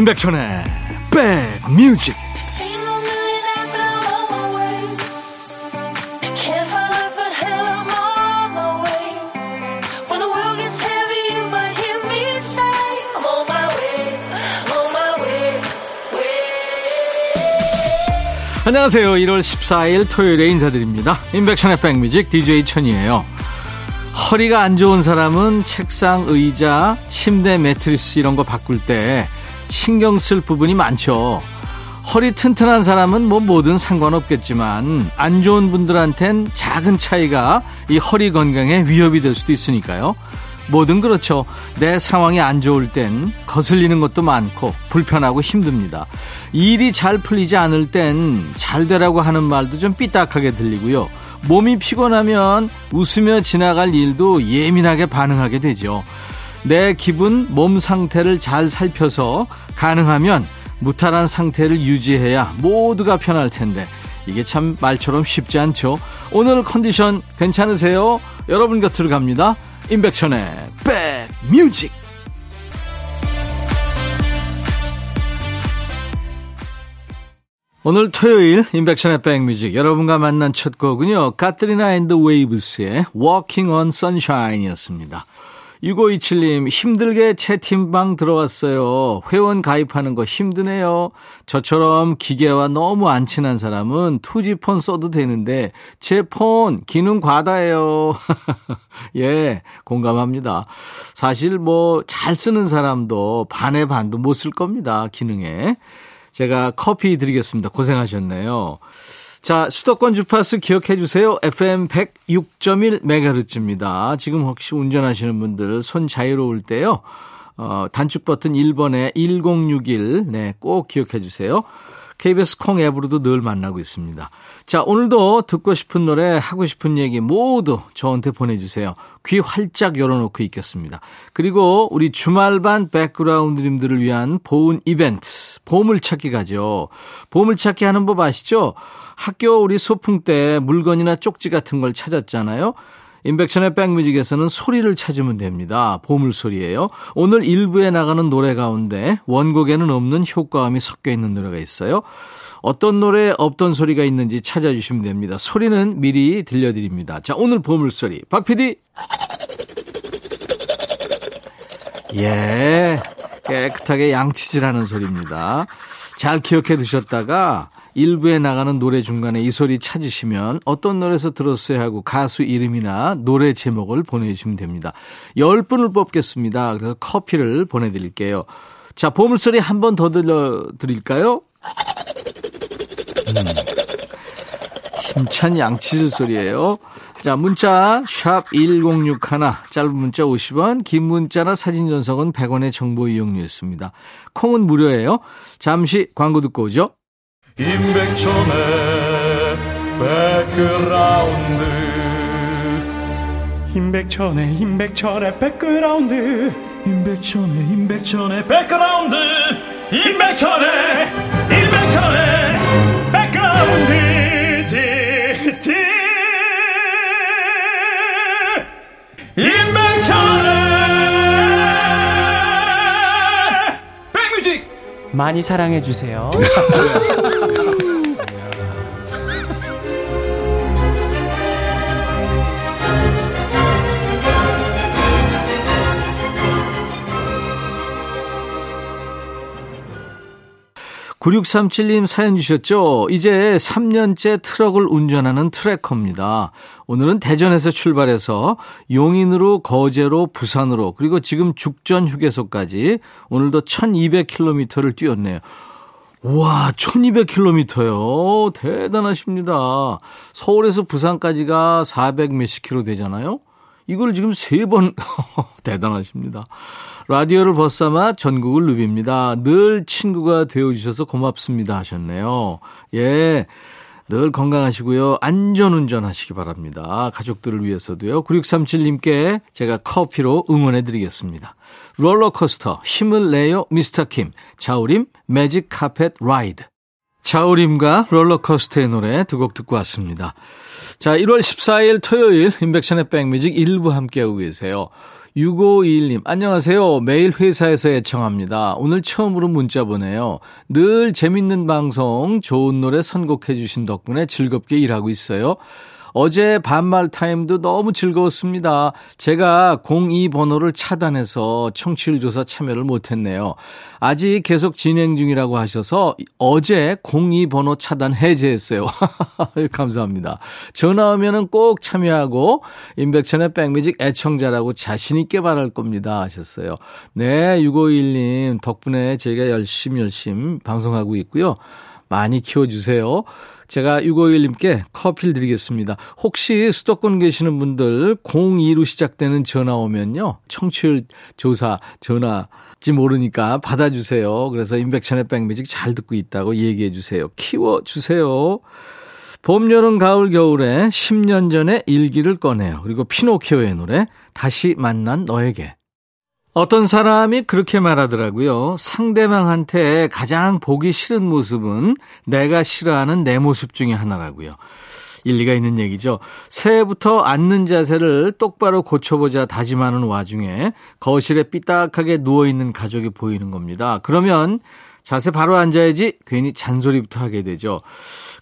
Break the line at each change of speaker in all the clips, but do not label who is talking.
임백천의 백뮤직. 안녕하세요. 1월 14일 토요일에 인사드립니다. 임백천의 백뮤직 DJ 천이에요. 허리가 안 좋은 사람은 책상, 의자, 침대 매트리스 이런 거 바꿀 때 신경 쓸 부분이 많죠. 허리 튼튼한 사람은 뭐 뭐든 상관없겠지만 안 좋은 분들한텐 작은 차이가 이 허리 건강에 위협이 될 수도 있으니까요. 뭐든 그렇죠. 내 상황이 안 좋을 땐 거슬리는 것도 많고 불편하고 힘듭니다. 일이 잘 풀리지 않을 땐 잘 되라고 하는 말도 좀 삐딱하게 들리고요. 몸이 피곤하면 웃으며 지나갈 일도 예민하게 반응하게 되죠. 내 기분, 몸 상태를 잘 살펴서 가능하면 무탈한 상태를 유지해야 모두가 편할 텐데 이게 참 말처럼 쉽지 않죠. 오늘 컨디션 괜찮으세요? 여러분 곁으로 갑니다. 임백천의 백뮤직 오늘 토요일 임백천의 백뮤직 여러분과 만난 첫 곡은요. 카트리나 앤드 웨이브스의 Walking on Sunshine이었습니다. 6527님, 힘들게 채팅방 들어왔어요. 회원 가입하는 거 힘드네요. 저처럼 기계와 너무 안 친한 사람은 투지폰 써도 되는데, 제 폰 기능 과다해요. 예, 공감합니다. 사실 뭐, 잘 쓰는 사람도 반의 반도 못 쓸 겁니다. 기능에. 제가 커피 드리겠습니다. 고생하셨네요. 자, 수도권 주파수 기억해 주세요. FM 106.1MHz입니다. 지금 혹시 운전하시는 분들 손 자유로울 때요. 어, 단축 버튼 1번에 1061. 네, 꼭 기억해 주세요. KBS 콩 앱으로도 늘 만나고 있습니다. 자, 오늘도 듣고 싶은 노래, 하고 싶은 얘기 모두 저한테 보내주세요. 귀 활짝 열어놓고 있겠습니다. 그리고 우리 주말반 백그라운드님들을 위한 보훈 이벤트, 보물찾기 가죠. 보물찾기 하는 법 아시죠? 학교 우리 소풍 때 물건이나 쪽지 같은 걸 찾았잖아요. 인백션의 백뮤직에서는 소리를 찾으면 됩니다. 보물소리예요. 오늘 일부에 나가는 노래 가운데 원곡에는 없는 효과음이 섞여 있는 노래가 있어요. 어떤 노래에 없던 소리가 있는지 찾아주시면 됩니다. 소리는 미리 들려드립니다. 자, 오늘 보물소리. 박 PD. 예. 깨끗하게 양치질하는 소리입니다. 잘 기억해 두셨다가 일부에 나가는 노래 중간에 이 소리 찾으시면 어떤 노래에서 들었어야 하고 가수 이름이나 노래 제목을 보내주시면 됩니다. 10분을 뽑겠습니다. 그래서 커피를 보내드릴게요. 자, 보물소리 한 번 더 들려드릴까요? 음. 힘찬 양치질 소리예요. 자, 문자 샵 1061, 짧은 문자 50원, 긴 문자나 사진 전송은 100원의 정보 이용료였습니다. 콩은 무료예요. 잠시 광고 듣고 오죠. 임백천의 백그라운드 임백천의 임백천의 백그라운드 임백천의 임백천의 백그라운드 임백천의 임백천의 임백천의 백뮤직
많이 사랑해 주세요.
9637님 사연 주셨죠? 이제 3년째 트럭을 운전하는 트래커입니다. 오늘은 대전에서 출발해서 용인으로 거제로 부산으로 그리고 지금 죽전 휴게소까지 오늘도 1200km를 뛰었네요. 우와, 1200km요. 대단하십니다. 서울에서 부산까지가 400 몇십 킬로 되잖아요. 이걸 지금 세 번, 대단하십니다. 라디오를 벗삼아 전국을 누빕니다. 늘 친구가 되어주셔서 고맙습니다 하셨네요. 예. 늘 건강하시고요. 안전운전 하시기 바랍니다. 가족들을 위해서도요. 9637님께 제가 커피로 응원해 드리겠습니다. 롤러코스터 힘을 내요 미스터 킴 자우림 Magic Carpet Ride 자우림과 롤러코스터의 노래 두 곡 듣고 왔습니다. 자 1월 14일 토요일 임백천의 백뮤직 일부 함께하고 계세요. 6521님, 안녕하세요. 매일 회사에서 애청합니다. 오늘 처음으로 문자 보내요. 늘 재밌는 방송, 좋은 노래 선곡해 주신 덕분에 즐겁게 일하고 있어요. 어제 반말 타임도 너무 즐거웠습니다. 제가 02번호를 차단해서 청취율 조사 참여를 못했네요. 아직 계속 진행 중이라고 하셔서 어제 02번호 차단 해제했어요. 감사합니다. 전화 오면은 꼭 참여하고 임백천의 백뮤직 애청자라고 자신있게 말할 겁니다. 하셨어요. 네, 6521님 덕분에 제가 열심히 열심히 방송하고 있고요. 많이 키워주세요. 제가 651님께 커피를 드리겠습니다. 혹시 수도권 계시는 분들 02로 시작되는 전화 오면요. 청취율 조사 전화지 모르니까 받아주세요. 그래서 인백천의 백뮤직 잘 듣고 있다고 얘기해 주세요. 키워주세요. 봄, 여름, 가을, 겨울에 10년 전에 일기를 꺼내요. 그리고 피노키오의 노래 다시 만난 너에게. 어떤 사람이 그렇게 말하더라고요. 상대방한테 가장 보기 싫은 모습은 내가 싫어하는 내 모습 중에 하나라고요. 일리가 있는 얘기죠. 새해부터 앉는 자세를 똑바로 고쳐보자 다짐하는 와중에 거실에 삐딱하게 누워있는 가족이 보이는 겁니다. 그러면 자세 바로 앉아야지 괜히 잔소리부터 하게 되죠.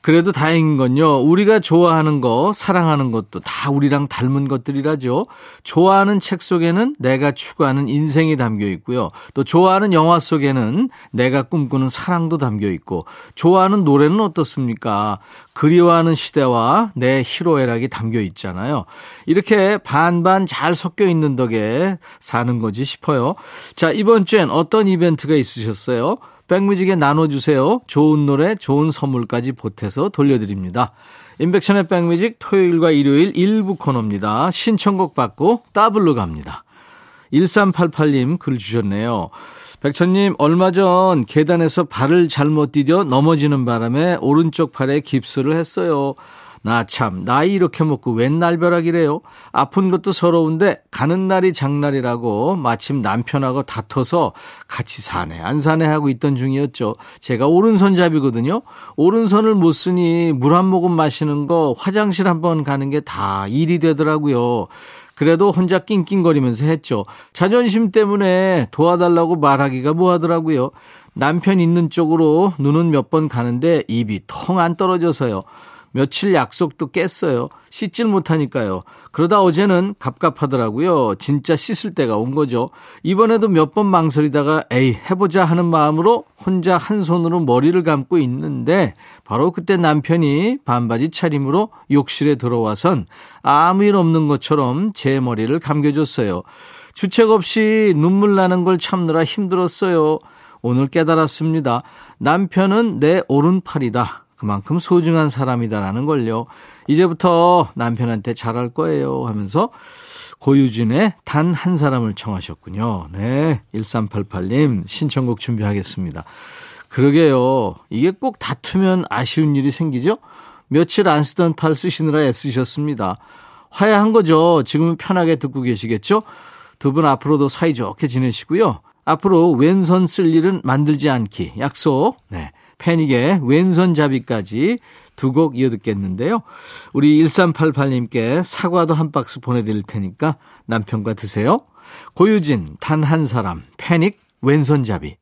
그래도 다행인 건요. 우리가 좋아하는 거, 사랑하는 것도 다 우리랑 닮은 것들이라죠. 좋아하는 책 속에는 내가 추구하는 인생이 담겨 있고요. 또 좋아하는 영화 속에는 내가 꿈꾸는 사랑도 담겨 있고, 좋아하는 노래는 어떻습니까? 그리워하는 시대와 내 희로애락이 담겨 있잖아요. 이렇게 반반 잘 섞여 있는 덕에 사는 거지 싶어요. 자, 이번 주엔 어떤 이벤트가 있으셨어요? 백뮤직에 나눠주세요. 좋은 노래, 좋은 선물까지 보태서 돌려드립니다. 인백션의 백뮤직 토요일과 일요일 일부 코너입니다. 신청곡 받고 따블로 갑니다. 1388님 글 주셨네요. 백천님, 얼마 전 계단에서 발을 잘못 디뎌 넘어지는 바람에 오른쪽 팔에 깁스를 했어요. 나 참, 나이 이렇게 먹고 웬 날벼락이래요? 아픈 것도 서러운데 가는 날이 장날이라고 마침 남편하고 다퉈서 같이 사네, 안 사네 하고 있던 중이었죠. 제가 오른손잡이거든요. 오른손을 못 쓰니 물 한 모금 마시는 거 화장실 한 번 가는 게 다 일이 되더라고요. 그래도 혼자 낑낑거리면서 했죠. 자존심 때문에 도와달라고 말하기가 뭐하더라고요. 남편 있는 쪽으로 눈은 몇 번 가는데 입이 통안 떨어져서요. 며칠 약속도 깼어요. 씻질 못하니까요. 그러다 어제는 갑갑하더라고요. 진짜 씻을 때가 온 거죠. 이번에도 몇 번 망설이다가 에이 해보자 하는 마음으로 혼자 한 손으로 머리를 감고 있는데 바로 그때 남편이 반바지 차림으로 욕실에 들어와선 아무 일 없는 것처럼 제 머리를 감겨줬어요. 주책 없이 눈물 나는 걸 참느라 힘들었어요. 오늘 깨달았습니다. 남편은 내 오른팔이다. 그만큼 소중한 사람이다라는 걸요. 이제부터 남편한테 잘할 거예요 하면서 고유진의 단 한 사람을 청하셨군요. 네. 1388님 신청곡 준비하겠습니다. 그러게요. 이게 꼭 다투면 아쉬운 일이 생기죠? 며칠 안 쓰던 팔 쓰시느라 애쓰셨습니다. 화해한 거죠. 지금은 편하게 듣고 계시겠죠? 두 분 앞으로도 사이좋게 지내시고요. 앞으로 왼손 쓸 일은 만들지 않기 약속. 네. 패닉의 왼손잡이까지 두 곡 이어 듣겠는데요. 우리 1388님께 사과도 한 박스 보내드릴 테니까 남편과 드세요. 고유진, 단 한 사람, 패닉, 왼손잡이.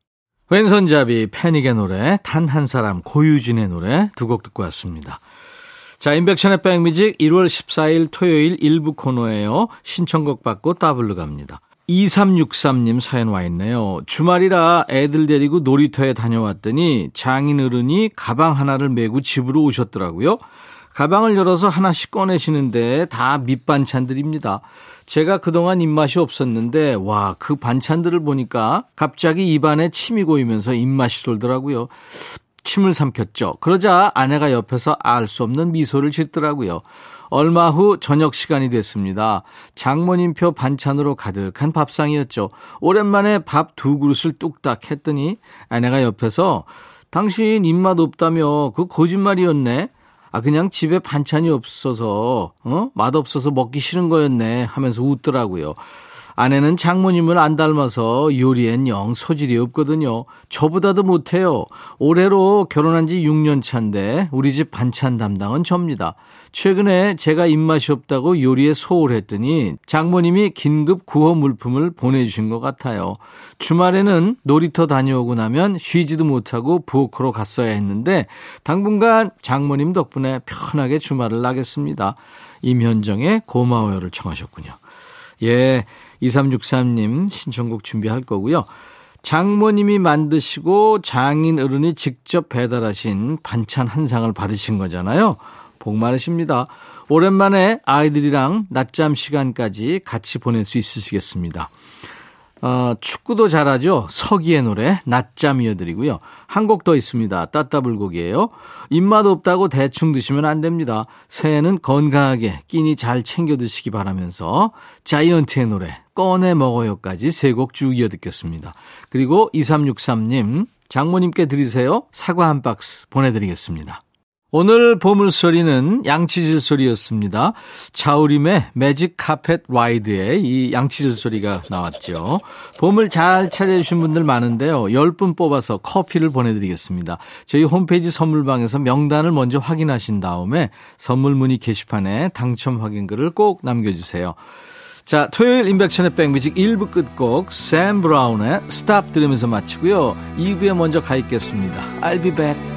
왼손잡이, 패닉의 노래, 단 한 사람, 고유진의 노래 두 곡 듣고 왔습니다. 자, 인백션의 백뮤직 1월 14일 토요일 일부 코너예요. 신청곡 받고 따블로 갑니다. 2363님 사연 와 있네요. 주말이라 애들 데리고 놀이터에 다녀왔더니 장인 어른이 가방 하나를 메고 집으로 오셨더라고요. 가방을 열어서 하나씩 꺼내시는데 다 밑반찬들입니다. 제가 그동안 입맛이 없었는데 와 그 반찬들을 보니까 갑자기 입안에 침이 고이면서 입맛이 돌더라고요. 침을 삼켰죠. 그러자 아내가 옆에서 알 수 없는 미소를 짓더라고요. 얼마 후 저녁 시간이 됐습니다. 장모님표 반찬으로 가득한 밥상이었죠. 오랜만에 밥 두 그릇을 뚝딱 했더니 아내가 옆에서 당신 입맛 없다며 그 거짓말이었네. 아 그냥 집에 반찬이 없어서 어 맛 없어서 먹기 싫은 거였네 하면서 웃더라고요. 아내는 장모님을 안 닮아서 요리엔 영 소질이 없거든요. 저보다도 못해요. 올해로 결혼한 지 6년 차인데 우리 집 반찬 담당은 접니다. 최근에 제가 입맛이 없다고 요리에 소홀했더니 장모님이 긴급 구호 물품을 보내주신 것 같아요. 주말에는 놀이터 다녀오고 나면 쉬지도 못하고 부엌으로 갔어야 했는데 당분간 장모님 덕분에 편하게 주말을 나겠습니다. 임현정의 고마워요를 청하셨군요. 예, 2363님 신청곡 준비할 거고요. 장모님이 만드시고 장인 어른이 직접 배달하신 반찬 한 상을 받으신 거잖아요. 복 많으십니다. 오랜만에 아이들이랑 낮잠 시간까지 같이 보낼 수 있으시겠습니다. 어, 축구도 잘하죠. 서기의 노래 낮잠 이어드리고요. 한 곡 더 있습니다. 따따불곡이에요. 입맛 없다고 대충 드시면 안 됩니다. 새해는 건강하게 끼니 잘 챙겨 드시기 바라면서 자이언트의 노래 꺼내 먹어요까지 세 곡 쭉 이어 듣겠습니다. 그리고 2363님 장모님께 드리세요. 사과 한 박스 보내드리겠습니다. 오늘 보물소리는 양치질 소리였습니다. 자우림의 매직 카펫 라이드에 이 양치질 소리가 나왔죠. 보물 잘 찾아주신 분들 많은데요. 10분 뽑아서 커피를 보내드리겠습니다. 저희 홈페이지 선물방에서 명단을 먼저 확인하신 다음에 선물 문의 게시판에 당첨 확인글을 꼭 남겨주세요. 자, 토요일 인백천의 백뮤직 1부 끝곡 샘 브라운의 Stop 들으면서 마치고요. 2부에 먼저 가 있겠습니다. I'll be back.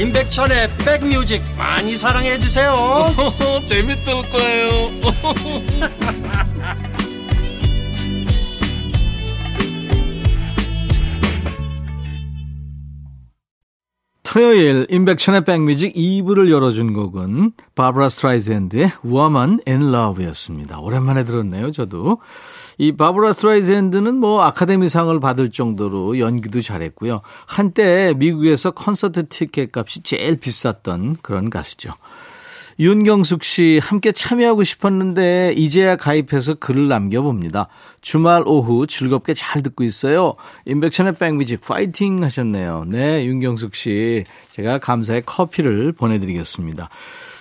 임백천의 백뮤직 많이 사랑해 주세요.
재밌을 거예요. 토요일 임백천의 백뮤직 2부를 열어준 곡은 바브라 스트라이샌드의 Woman in Love였습니다. 오랜만에 들었네요, 저도. 이 바브라 스트라이샌드는 뭐 아카데미상을 받을 정도로 연기도 잘했고요. 한때 미국에서 콘서트 티켓 값이 제일 비쌌던 그런 가수죠. 윤경숙 씨 함께 참여하고 싶었는데 이제야 가입해서 글을 남겨봅니다. 주말 오후 즐겁게 잘 듣고 있어요. 인백션의 백뮤직 파이팅 하셨네요. 네, 윤경숙 씨 제가 감사의 커피를 보내드리겠습니다.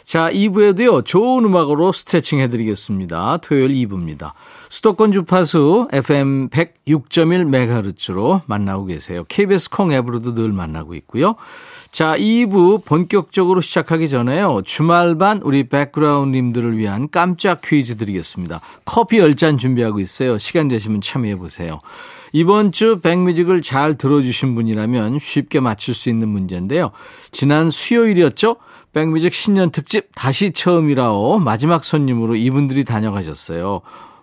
자, 2부에도요 좋은 음악으로 스트레칭 해드리겠습니다. 토요일 2부입니다. 수도권 주파수 FM 106.1MHz로 만나고 계세요. KBS 콩 앱으로도 늘 만나고 있고요. 자, 2부 본격적으로 시작하기 전에요. 주말반 우리 백그라운드님들을 위한 깜짝 퀴즈 드리겠습니다. 커피 10잔 준비하고 있어요. 시간 되시면 참여해 보세요. 이번 주 백뮤직을 잘 들어주신 분이라면 쉽게 맞출 수 있는 문제인데요. 지난 수요일이었죠? 백뮤직 신년 특집 다시 처음이라오 마지막 손님으로 이분들이 다녀가셨어요.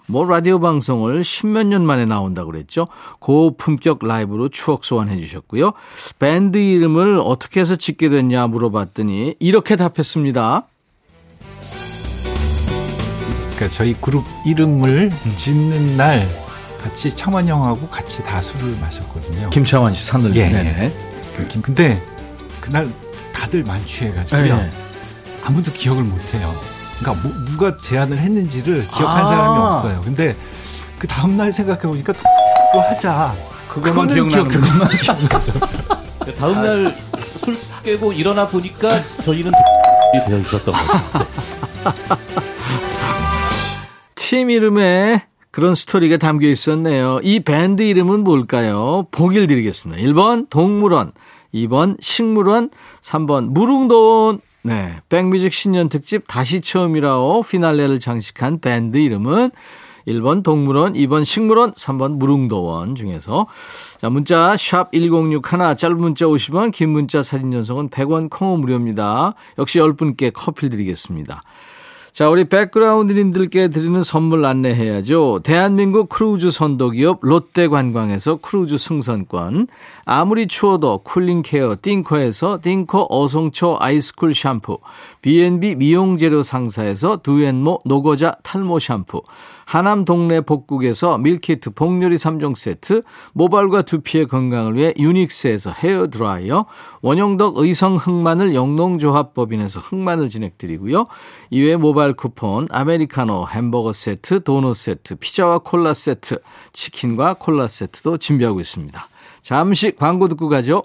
뭐 라디오 방송을 십몇 년 만에 나온다고 그랬죠. 고품격 라이브로 추억 소환해 주셨고요. 밴드 이름을 어떻게 해서 짓게 됐냐 물어봤더니 이렇게 답했습니다.
그러니까 저희 그룹 이름을 짓는 날 같이 창원 형하고 같이 다 술을 마셨거든요.
김창완 씨 산을
예, 네. 근데 그날 다들 만취해가지고요. 네. 아무도 기억을 못해요. 그러니까 뭐, 누가 제안을 했는지를 기억한 아~ 사람이 없어요. 근데 그 다음날 생각해보니까 또 하자.
그것만 기억나는 기억, 그것만 기억나죠.
다음날 술 깨고 일어나 보니까 저희는 되어 있었던 거죠.
팀 이름에 그런 스토리가 담겨 있었네요. 이 밴드 이름은 뭘까요? 보기를 드리겠습니다. 1번 동물원, 2번 식물원, 3번 무릉도원, 네. 백뮤직 신년 특집 다시 처음이라오 피날레를 장식한 밴드 이름은 1번 동물원, 2번 식물원, 3번 무릉도원 중에서 자, 문자 샵 1061, 짧은 문자 50원, 긴 문자 사진 전송은 100원 콩은 무료입니다. 역시 10분께 커피 드리겠습니다. 자, 우리 백그라운드님들께 드리는 선물 안내해야죠. 대한민국 크루즈 선도기업 롯데관광에서 크루즈 승선권, 아무리 추워도 cooling care 띵커에서 띵커 어성초 ice cool 샴푸, B&B 미용재료 상사에서 두앤모 노고자 탈모 샴푸, 하남 동네 복국에서 밀키트 복요리 3종 세트, 모발과 두피의 건강을 위해 유닉스에서 헤어 드라이어, 원용덕 의성 흑마늘 영농조합법인에서 흑마늘 진액 드리고요. 이외에 모바일 쿠폰, 아메리카노, 햄버거 세트, 도넛 세트, 피자와 콜라 세트, 치킨과 콜라 세트도 준비하고 있습니다. 잠시 광고 듣고 가죠.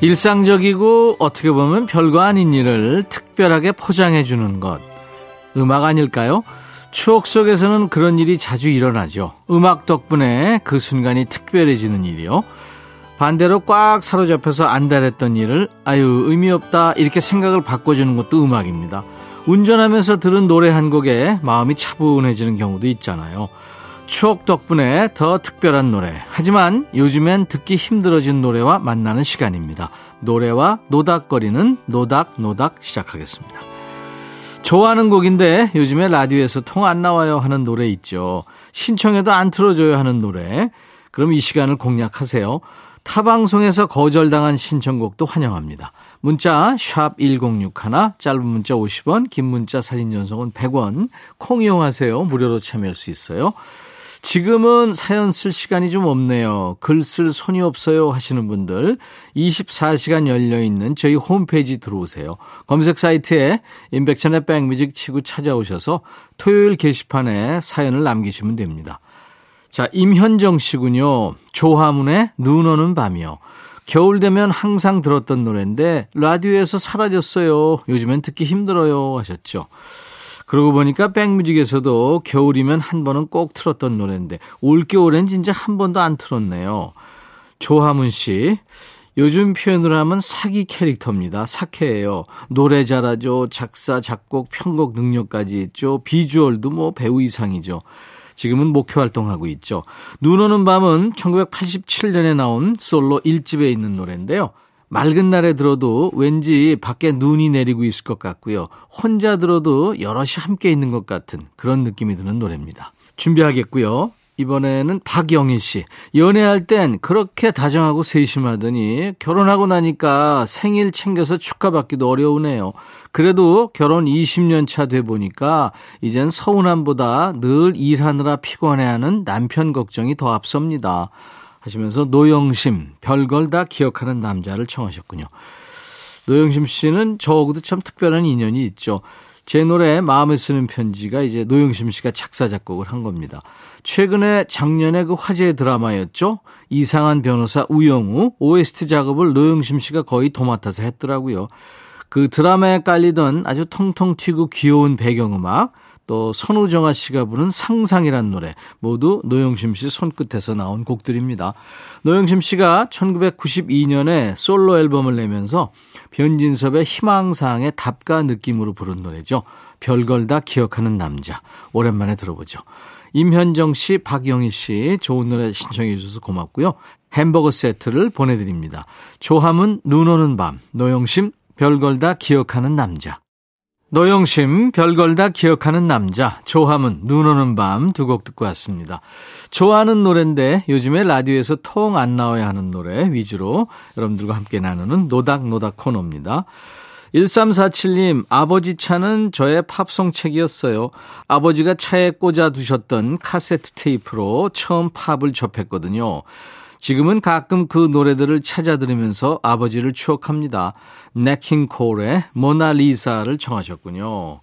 일상적이고 어떻게 보면 별거 아닌 일을 특별하게 포장해 주는 것. 음악 아닐까요? 추억 속에서는 그런 일이 자주 일어나죠. 음악 덕분에 그 순간이 특별해지는 일이요. 반대로 꽉 사로잡혀서 안달했던 일을 아유 의미 없다 이렇게 생각을 바꿔주는 것도 음악입니다. 운전하면서 들은 노래 한 곡에 마음이 차분해지는 경우도 있잖아요. 추억 덕분에 더 특별한 노래. 하지만 요즘엔 듣기 힘들어진 노래와 만나는 시간입니다. 노래와 노닥거리는 노닥노닥 시작하겠습니다. 좋아하는 곡인데 요즘에 라디오에서 통 안 나와요 하는 노래 있죠. 신청해도 안 틀어줘요 하는 노래. 그럼 이 시간을 공략하세요. 타방송에서 거절당한 신청곡도 환영합니다. 문자 1061, 짧은 문자 50원, 긴 문자 사진 전송은 100원, 콩 이용하세요. 무료로 참여할 수 있어요. 지금은 사연 쓸 시간이 좀 없네요. 글 쓸 손이 없어요 하시는 분들 24시간 열려 있는 저희 홈페이지 들어오세요. 검색 사이트에 인백천의 백뮤직 치고 찾아오셔서 토요일 게시판에 사연을 남기시면 됩니다. 자, 임현정 씨군요. 조화문의 눈 오는 밤이요. 겨울 되면 항상 들었던 노래인데 라디오에서 사라졌어요. 요즘엔 듣기 힘들어요 하셨죠. 그러고 보니까 백뮤직에서도 겨울이면 한 번은 꼭 틀었던 노래인데 올겨울엔 진짜 한 번도 안 틀었네요. 조하문 씨. 요즘 표현으로 하면 사기 캐릭터입니다. 사케예요. 노래 잘하죠. 작사, 작곡, 편곡 능력까지 있죠. 비주얼도 뭐 배우 이상이죠. 지금은 목회 활동하고 있죠. 눈 오는 밤은 1987년에 나온 솔로 1집에 있는 노래인데요. 맑은 날에 들어도 왠지 밖에 눈이 내리고 있을 것 같고요. 혼자 들어도 여럿이 함께 있는 것 같은 그런 느낌이 드는 노래입니다. 준비하겠고요. 이번에는 박영희 씨. 연애할 땐 그렇게 다정하고 세심하더니 결혼하고 나니까 생일 챙겨서 축하받기도 어려우네요. 그래도 결혼 20년 차 돼 보니까 이젠 서운함보다 늘 일하느라 피곤해하는 남편 걱정이 더 앞섭니다. 하시면서 노영심, 별걸 다 기억하는 남자를 청하셨군요. 노영심 씨는 저하고도 참 특별한 인연이 있죠. 제 노래 마음에 쓰는 편지가 이제 노영심 씨가 작사 작곡을 한 겁니다. 최근에 작년에 그 화제의 드라마였죠. 이상한 변호사 우영우 OST 작업을 노영심 씨가 거의 도맡아서 했더라고요. 그 드라마에 깔리던 아주 통통 튀고 귀여운 배경음악 또 선우정아 씨가 부른 상상이란 노래 모두 노영심 씨 손끝에서 나온 곡들입니다. 노영심 씨가 1992년에 솔로 앨범을 내면서 변진섭의 희망사항의 답가 느낌으로 부른 노래죠. 별걸 다 기억하는 남자. 오랜만에 들어보죠. 임현정 씨, 박영희 씨 좋은 노래 신청해 주셔서 고맙고요. 햄버거 세트를 보내드립니다. 조함은 눈 오는 밤, 노영심 별걸 다 기억하는 남자. 노영심, 별걸 다 기억하는 남자, 조함은, 눈 오는 밤 두 곡 듣고 왔습니다. 좋아하는 노래인데 요즘에 라디오에서 통 안 나와야 하는 노래 위주로 여러분들과 함께 나누는 노닥노닥 코너입니다. 1347님, 아버지 차는 저의 팝송 책이었어요. 아버지가 차에 꽂아 두셨던 카세트 테이프로 처음 팝을 접했거든요. 지금은 가끔 그 노래들을 찾아 들으면서 아버지를 추억합니다. 네킹콜의 모나리사를 청하셨군요.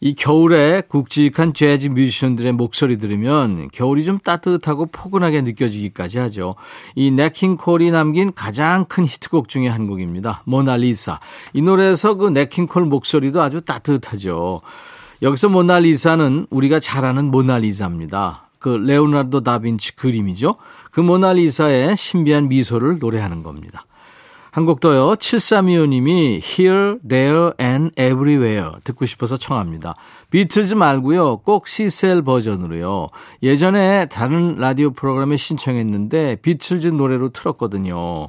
이 겨울에 굵직한 재즈 뮤지션들의 목소리 들으면 겨울이 좀 따뜻하고 포근하게 느껴지기까지 하죠. 이 네킹콜이 남긴 가장 큰 히트곡 중의 한 곡입니다. 모나리사. 이 노래에서 그 네킹콜 목소리도 아주 따뜻하죠. 여기서 모나리사는 우리가 잘 아는 모나리사입니다. 그 레오나르도 다빈치 그림이죠. 그 모나리사의 신비한 미소를 노래하는 겁니다. 한 곡 더요. 7325님이 Here, There and Everywhere 듣고 싶어서 청합니다. 비틀즈 말고요. 꼭 시셀 버전으로요. 예전에 다른 라디오 프로그램에 신청했는데 비틀즈 노래로 틀었거든요.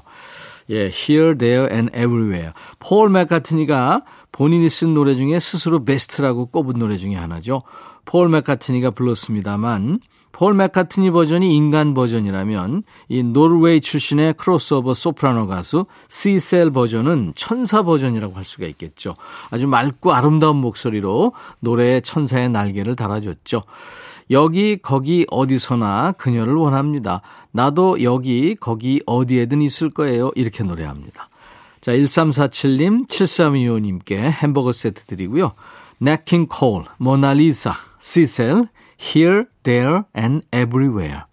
예, Here, There and Everywhere. 폴 맥카트니가 본인이 쓴 노래 중에 스스로 베스트라고 꼽은 노래 중에 하나죠. 폴 맥카트니가 불렀습니다만 폴 맥카트니 버전이 인간 버전이라면 이 노르웨이 출신의 크로스오버 소프라노 가수 시셀 버전은 천사 버전이라고 할 수가 있겠죠. 아주 맑고 아름다운 목소리로 노래의 천사의 날개를 달아줬죠. 여기 거기 어디서나 그녀를 원합니다. 나도 여기 거기 어디에든 있을 거예요. 이렇게 노래합니다. 자, 1347님, 7325님께 햄버거 세트 드리고요. 네킹 콜, 모나리사, 시셀, here, there and everywhere.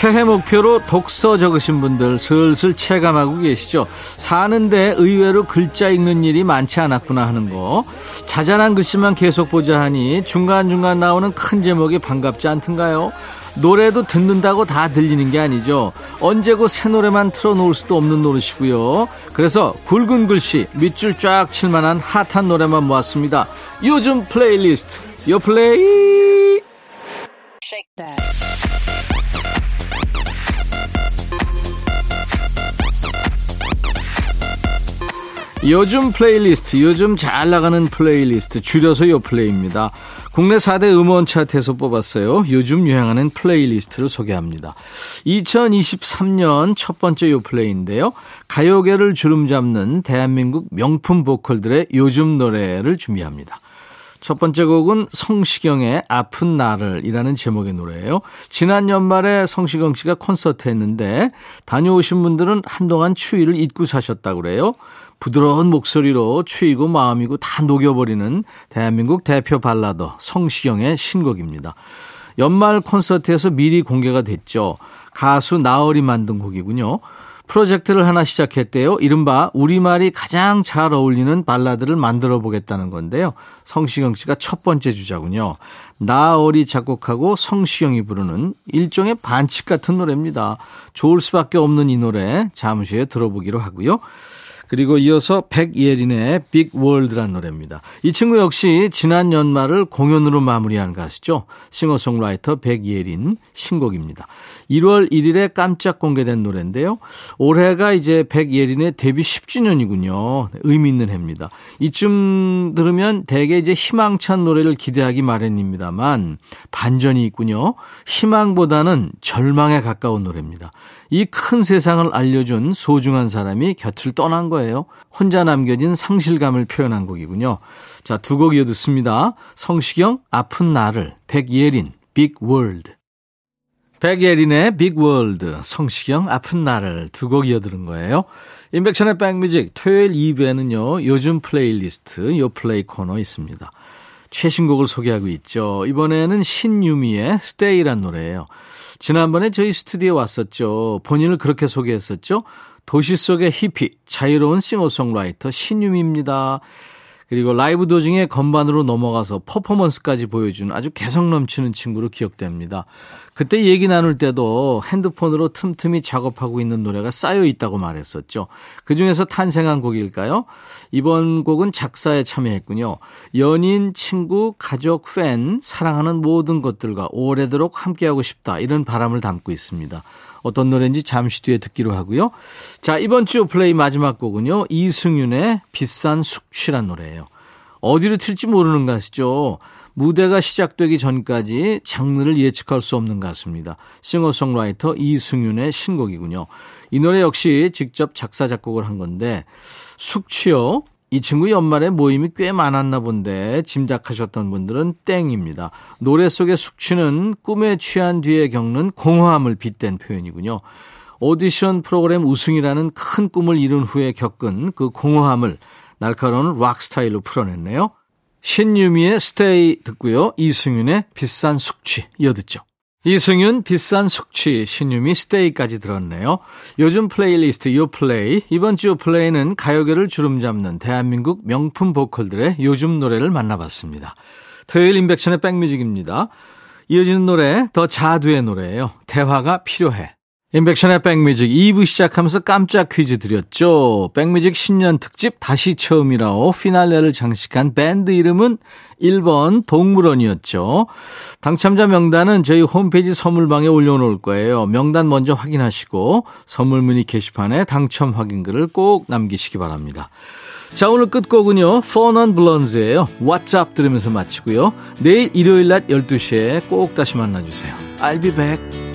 새해 목표로 독서 적으신 분들 슬슬 체감하고 계시죠? 사는데 의외로 글자 읽는 일이 많지 않았구나 하는 거. 자잘한 글씨만 계속 보자 하니 중간중간 나오는 큰 제목이 반갑지 않던가요? 노래도 듣는다고 다 들리는 게 아니죠. 언제고 새 노래만 틀어놓을 수도 없는 노릇이고요. 그래서 굵은 글씨 밑줄 쫙 칠만한 핫한 노래만 모았습니다. 요즘 플레이리스트 요 플레이 요즘 플레이리스트, 요즘 잘 나가는 플레이리스트, 줄여서 요 플레이입니다. 국내 4대 음원 차트에서 뽑았어요. 요즘 유행하는 playlist를 소개합니다. 2023년 첫 번째 요 플레이인데요. 가요계를 주름 잡는 대한민국 명품 보컬들의 요즘 노래를 준비합니다. 첫 번째 곡은 성시경의 아픈 나를 이라는 제목의 노래예요. 지난 연말에 성시경 씨가 콘서트 했는데 다녀오신 분들은 한동안 추위를 잊고 사셨다고 그래요. 부드러운 목소리로 추이고 마음이고 다 녹여버리는 대한민국 대표 발라더 성시경의 신곡입니다. 연말 콘서트에서 미리 공개가 됐죠. 가수 나얼이 만든 곡이군요. 프로젝트를 하나 시작했대요. 이른바 우리말이 가장 잘 어울리는 발라드를 만들어 보겠다는 건데요. 성시경 씨가 첫 번째 주자군요. 나얼이 작곡하고 성시경이 부르는 일종의 반칙 같은 노래입니다. 좋을 수밖에 없는 이 노래 잠시 후에 들어보기로 하고요. 그리고 이어서 백예린의 빅 월드란 노래입니다. 이 친구 역시 지난 연말을 공연으로 마무리한 가수죠. 싱어송라이터 백예린 신곡입니다. 1월 1일에 깜짝 공개된 노래인데요. 올해가 이제 백예린의 데뷔 10주년이군요. 의미 있는 해입니다. 이쯤 들으면 대개 이제 희망찬 노래를 기대하기 마련입니다만 반전이 있군요. 희망보다는 절망에 가까운 노래입니다. 이 큰 세상을 알려준 소중한 사람이 곁을 떠난 거예요. 혼자 남겨진 상실감을 표현한 곡이군요. 자, 두 곡 이어 듣습니다. 성시경, 아픈 나를, 백예린, Big World. 백예린의 Big World, 성시경 아픈 나를 두 곡 이어 들은 거예요. 임백천의 백뮤직 토요일 2부에는요. 요즘 플레이리스트 요 플레이 코너 있습니다. 최신곡을 소개하고 있죠. 이번에는 신유미의 Stay란 노래예요. 지난번에 저희 스튜디오에 왔었죠. 본인을 그렇게 소개했었죠. 도시 속의 히피, 자유로운 싱어송라이터 신유미입니다. 그리고 라이브 도중에 건반으로 넘어가서 퍼포먼스까지 보여주는 아주 개성 넘치는 친구로 기억됩니다. 그때 얘기 나눌 때도 핸드폰으로 틈틈이 작업하고 있는 노래가 쌓여 있다고 말했었죠. 그 중에서 탄생한 곡일까요? 이번 곡은 작사에 참여했군요. 연인, 친구, 가족, 팬, 사랑하는 모든 것들과 오래도록 함께하고 싶다. 이런 바람을 담고 있습니다. 어떤 노래인지 잠시 뒤에 듣기로 하고요. 자, 이번 주 플레이 마지막 곡은요. 이승윤의 비싼 숙취란 노래예요. 어디로 튈지 모르는 가수죠. 무대가 시작되기 전까지 장르를 예측할 수 없는 가수입니다. 싱어송라이터 이승윤의 신곡이군요. 이 노래 역시 직접 작사, 작곡을 한 건데, 숙취요. 이 친구 연말에 모임이 꽤 많았나 본데 짐작하셨던 분들은 땡입니다. 노래 속의 숙취는 꿈에 취한 뒤에 겪는 공허함을 빗댄 표현이군요. 오디션 프로그램 우승이라는 큰 꿈을 이룬 후에 겪은 그 공허함을 날카로운 락 스타일로 풀어냈네요. 신유미의 Stay 듣고요. 이승윤의 비싼 숙취 이어듣죠. 이승윤 비싼 숙취 신유미 Stay까지 들었네요. 요즘 플레이리스트 요플레이 이번 주 요플레이는 가요계를 주름잡는 대한민국 명품 보컬들의 요즘 노래를 만나봤습니다. 토요일 임백천의 백뮤직입니다. 이어지는 노래 더 자두의 노래예요. 대화가 필요해. 임백천의 백뮤직 2부 시작하면서 깜짝 퀴즈 드렸죠. 백뮤직 신년 특집 다시 처음이라고 피날레를 장식한 밴드 이름은 1번 동물원이었죠. 당첨자 명단은 저희 홈페이지 선물방에 올려놓을 거예요. 명단 먼저 확인하시고 선물 문의 게시판에 당첨 확인글을 꼭 남기시기 바랍니다. 자 오늘 끝곡은요. 포넌 블런즈예요. 왓츠업 들으면서 마치고요. 내일 일요일 낮 12시에 꼭 다시 만나주세요. I'll be back.